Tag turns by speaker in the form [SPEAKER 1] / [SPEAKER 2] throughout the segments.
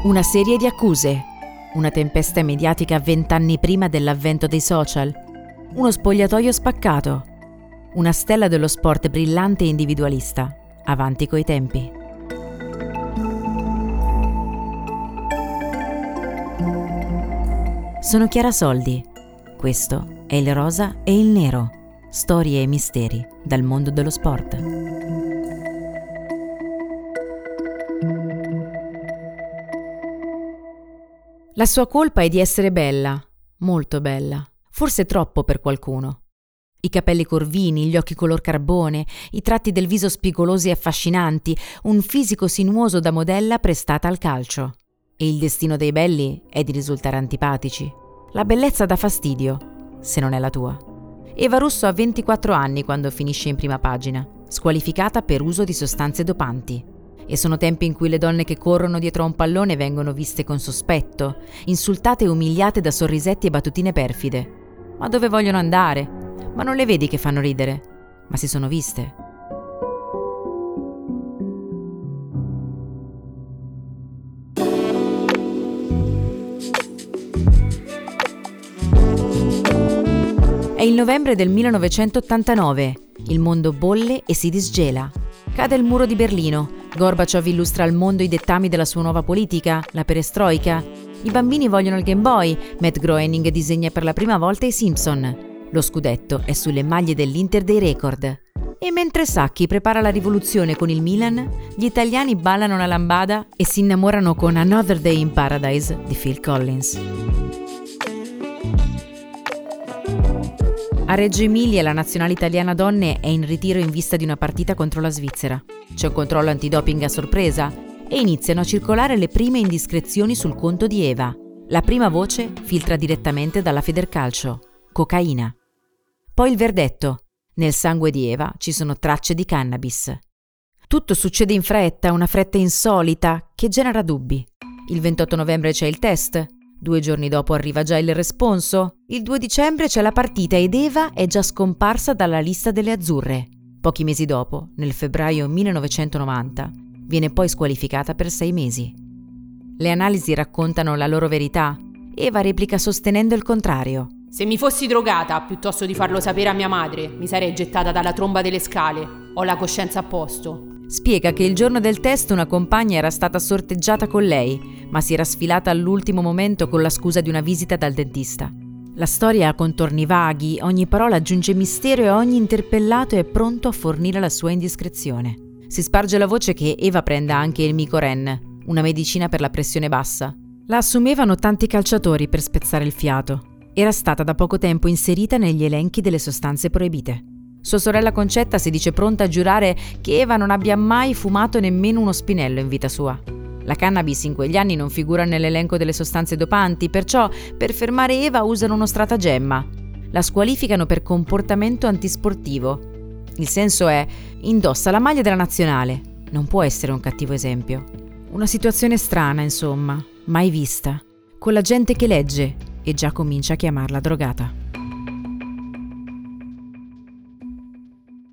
[SPEAKER 1] Una serie di accuse, una tempesta mediatica vent'anni prima dell'avvento dei social, uno spogliatoio spaccato, una stella dello sport brillante e individualista, avanti coi tempi. Sono Chiara Soldi. Questo è il rosa e il nero. Storie e misteri dal mondo dello sport. La sua colpa è di essere bella, molto bella, forse troppo per qualcuno. I capelli corvini, gli occhi color carbone, i tratti del viso spigolosi e affascinanti, un fisico sinuoso da modella prestata al calcio. E il destino dei belli è di risultare antipatici. La bellezza dà fastidio, se non è la tua. Eva Russo ha 24 anni quando finisce in prima pagina, squalificata per uso di sostanze dopanti. E sono tempi in cui le donne che corrono dietro a un pallone vengono viste con sospetto, insultate e umiliate da sorrisetti e battutine perfide. Ma dove vogliono andare? Ma non le vedi che fanno ridere? Ma si sono viste. È il novembre del 1989. Il mondo bolle e si disgela. Cade il muro di Berlino. Gorbaciov illustra al mondo i dettami della sua nuova politica, la perestroica. I bambini vogliono il Game Boy. Matt Groening disegna per la prima volta i Simpson. Lo scudetto è sulle maglie dell'Inter dei record. E mentre Sacchi prepara la rivoluzione con il Milan, gli italiani ballano la lambada e si innamorano con Another Day in Paradise di Phil Collins. A Reggio Emilia la nazionale italiana donne è in ritiro in vista di una partita contro la Svizzera. C'è un controllo antidoping a sorpresa e iniziano a circolare le prime indiscrezioni sul conto di Eva. La prima voce filtra direttamente dalla Federcalcio. Cocaina. Poi il verdetto. Nel sangue di Eva ci sono tracce di cannabis. Tutto succede in fretta, una fretta insolita che genera dubbi. Il 28 novembre c'è il test, Due giorni dopo arriva già il responso. Il 2 dicembre c'è la partita ed Eva è già scomparsa dalla lista delle azzurre. Pochi mesi dopo, nel febbraio 1990, viene poi squalificata per sei mesi. Le analisi raccontano la loro verità. Eva replica sostenendo il contrario.
[SPEAKER 2] Se mi fossi drogata, piuttosto di farlo sapere a mia madre, mi sarei gettata dalla tromba delle scale. Ho la coscienza a posto.
[SPEAKER 1] Spiega che il giorno del test una compagna era stata sorteggiata con lei, ma si era sfilata all'ultimo momento con la scusa di una visita dal dentista. La storia ha contorni vaghi, ogni parola aggiunge mistero e ogni interpellato è pronto a fornire la sua indiscrezione. Si sparge la voce che Eva prenda anche il Micoren, una medicina per la pressione bassa. La assumevano tanti calciatori per spezzare il fiato. Era stata da poco tempo inserita negli elenchi delle sostanze proibite. Sua sorella Concetta si dice pronta a giurare che Eva non abbia mai fumato nemmeno uno spinello in vita sua. La cannabis in quegli anni non figura nell'elenco delle sostanze dopanti, perciò per fermare Eva usano uno stratagemma. La squalificano per comportamento antisportivo. Il senso è indossa la maglia della nazionale. Non può essere un cattivo esempio. Una situazione strana, insomma, mai vista, con la gente che legge e già comincia a chiamarla drogata.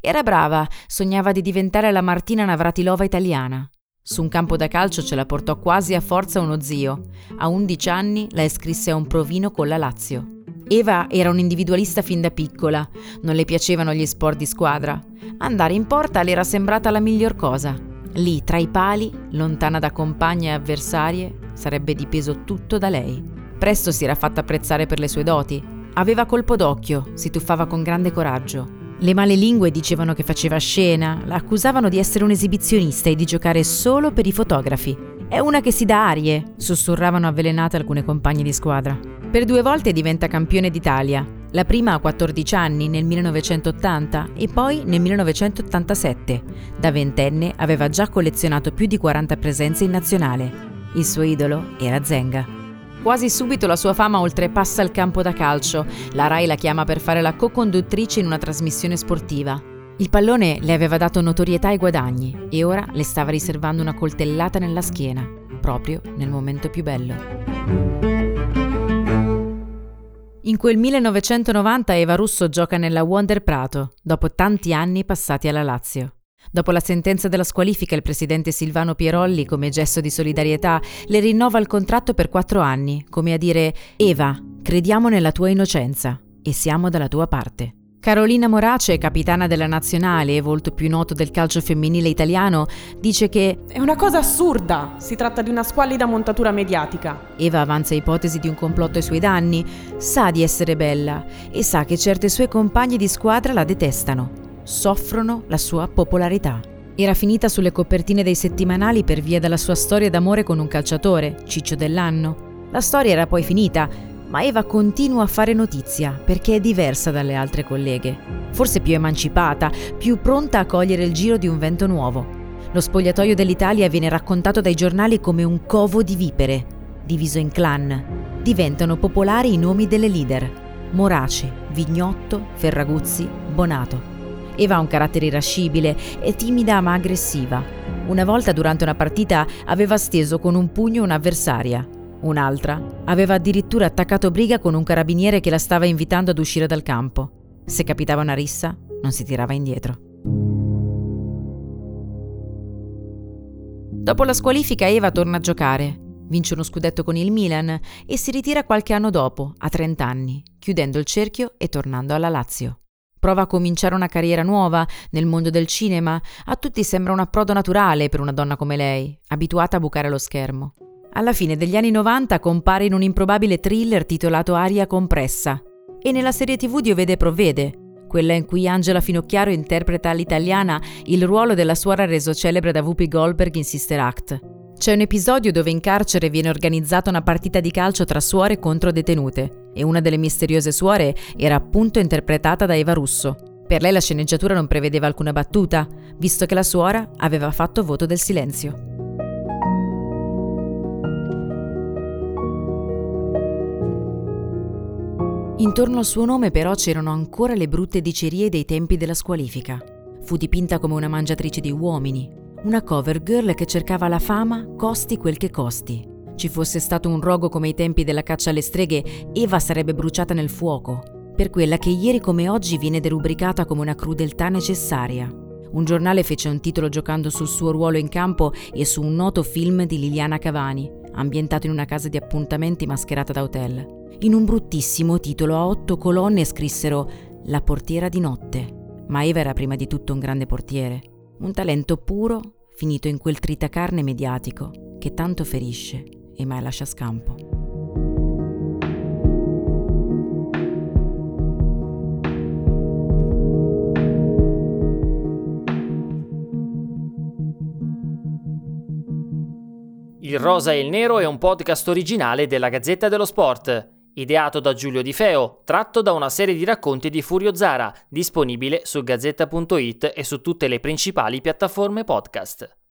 [SPEAKER 1] Era brava, sognava di diventare la Martina Navratilova italiana. Su un campo da calcio ce la portò quasi a forza uno zio. A 11 anni la iscrisse a un provino con la Lazio. Eva era un'individualista fin da piccola, non le piacevano gli sport di squadra. Andare in porta le era sembrata la miglior cosa. Lì, tra i pali, lontana da compagne e avversarie, sarebbe dipeso tutto da lei. Presto si era fatta apprezzare per le sue doti. Aveva colpo d'occhio, si tuffava con grande coraggio. Le male lingue dicevano che faceva scena, la accusavano di essere un esibizionista e di giocare solo per i fotografi. È una che si dà arie, sussurravano avvelenate alcune compagne di squadra. Per due volte diventa campione d'Italia, la prima a 14 anni nel 1980 e poi nel 1987. Da ventenne aveva già collezionato più di 40 presenze in nazionale. Il suo idolo era Zenga. Quasi subito la sua fama oltrepassa il campo da calcio. La Rai la chiama per fare la co-conduttrice in una trasmissione sportiva. Il pallone le aveva dato notorietà e guadagni e ora le stava riservando una coltellata nella schiena, proprio nel momento più bello. In quel 1990 Eva Russo gioca nella Wonder Prato, dopo tanti anni passati alla Lazio. Dopo la sentenza della squalifica, il presidente Silvano Pierolli, come gesto di solidarietà, le rinnova il contratto per quattro anni, come a dire Eva, crediamo nella tua innocenza e siamo dalla tua parte. Carolina Morace, capitana della nazionale e volto più noto del calcio femminile italiano, dice che
[SPEAKER 3] è una cosa assurda, si tratta di una squallida montatura mediatica.
[SPEAKER 1] Eva avanza ipotesi di un complotto ai suoi danni, sa di essere bella e sa che certe sue compagne di squadra la detestano, soffrono la sua popolarità. Era finita sulle copertine dei settimanali per via della sua storia d'amore con un calciatore, Ciccio dell'anno. La storia era poi finita ma Eva continua a fare notizia perché è diversa dalle altre colleghe, forse più emancipata, più pronta a cogliere il giro di un vento nuovo. Lo spogliatoio dell'Italia viene raccontato dai giornali come un covo di vipere, diviso in clan. Diventano popolari i nomi delle leader. Morace, Vignotto, Ferraguzzi, Bonato. Eva ha un carattere irascibile, è timida ma aggressiva. Una volta durante una partita aveva steso con un pugno un'avversaria. Un'altra aveva addirittura attaccato briga con un carabiniere che la stava invitando ad uscire dal campo. Se capitava una rissa, non si tirava indietro. Dopo la squalifica Eva torna a giocare, vince uno scudetto con il Milan e si ritira qualche anno dopo, a 30 anni, chiudendo il cerchio e tornando alla Lazio. Prova a cominciare una carriera nuova nel mondo del cinema, a tutti sembra un approdo naturale per una donna come lei, abituata a bucare lo schermo. Alla fine degli anni 90 compare in un improbabile thriller titolato Aria compressa e nella serie tv Dio vede provvede, quella in cui Angela Finocchiaro interpreta all'italiana il ruolo della suora reso celebre da Whoopi Goldberg in Sister Act. C'è un episodio dove in carcere viene organizzata una partita di calcio tra suore contro detenute e una delle misteriose suore era appunto interpretata da Eva Russo. Per lei la sceneggiatura non prevedeva alcuna battuta, visto che la suora aveva fatto voto del silenzio. Intorno al suo nome però c'erano ancora le brutte dicerie dei tempi della squalifica. Fu dipinta come una mangiatrice di uomini, una cover girl che cercava la fama costi quel che costi. Ci fosse stato un rogo come ai tempi della caccia alle streghe, Eva sarebbe bruciata nel fuoco, per quella che ieri come oggi viene derubricata come una crudeltà necessaria. Un giornale fece un titolo giocando sul suo ruolo in campo e su un noto film di Liliana Cavani, ambientato in una casa di appuntamenti mascherata da hotel. In un bruttissimo titolo a otto colonne scrissero La portiera di notte. Ma Eva era prima di tutto un grande portiere, un talento puro finito in quel tritacarne mediatico che tanto ferisce e mai lascia scampo.
[SPEAKER 4] Il Rosa e il Nero è un podcast originale della Gazzetta dello Sport ideato da Giulio Di Feo, tratto da una serie di racconti di Furio Zara, disponibile su gazzetta.it e su tutte le principali piattaforme podcast.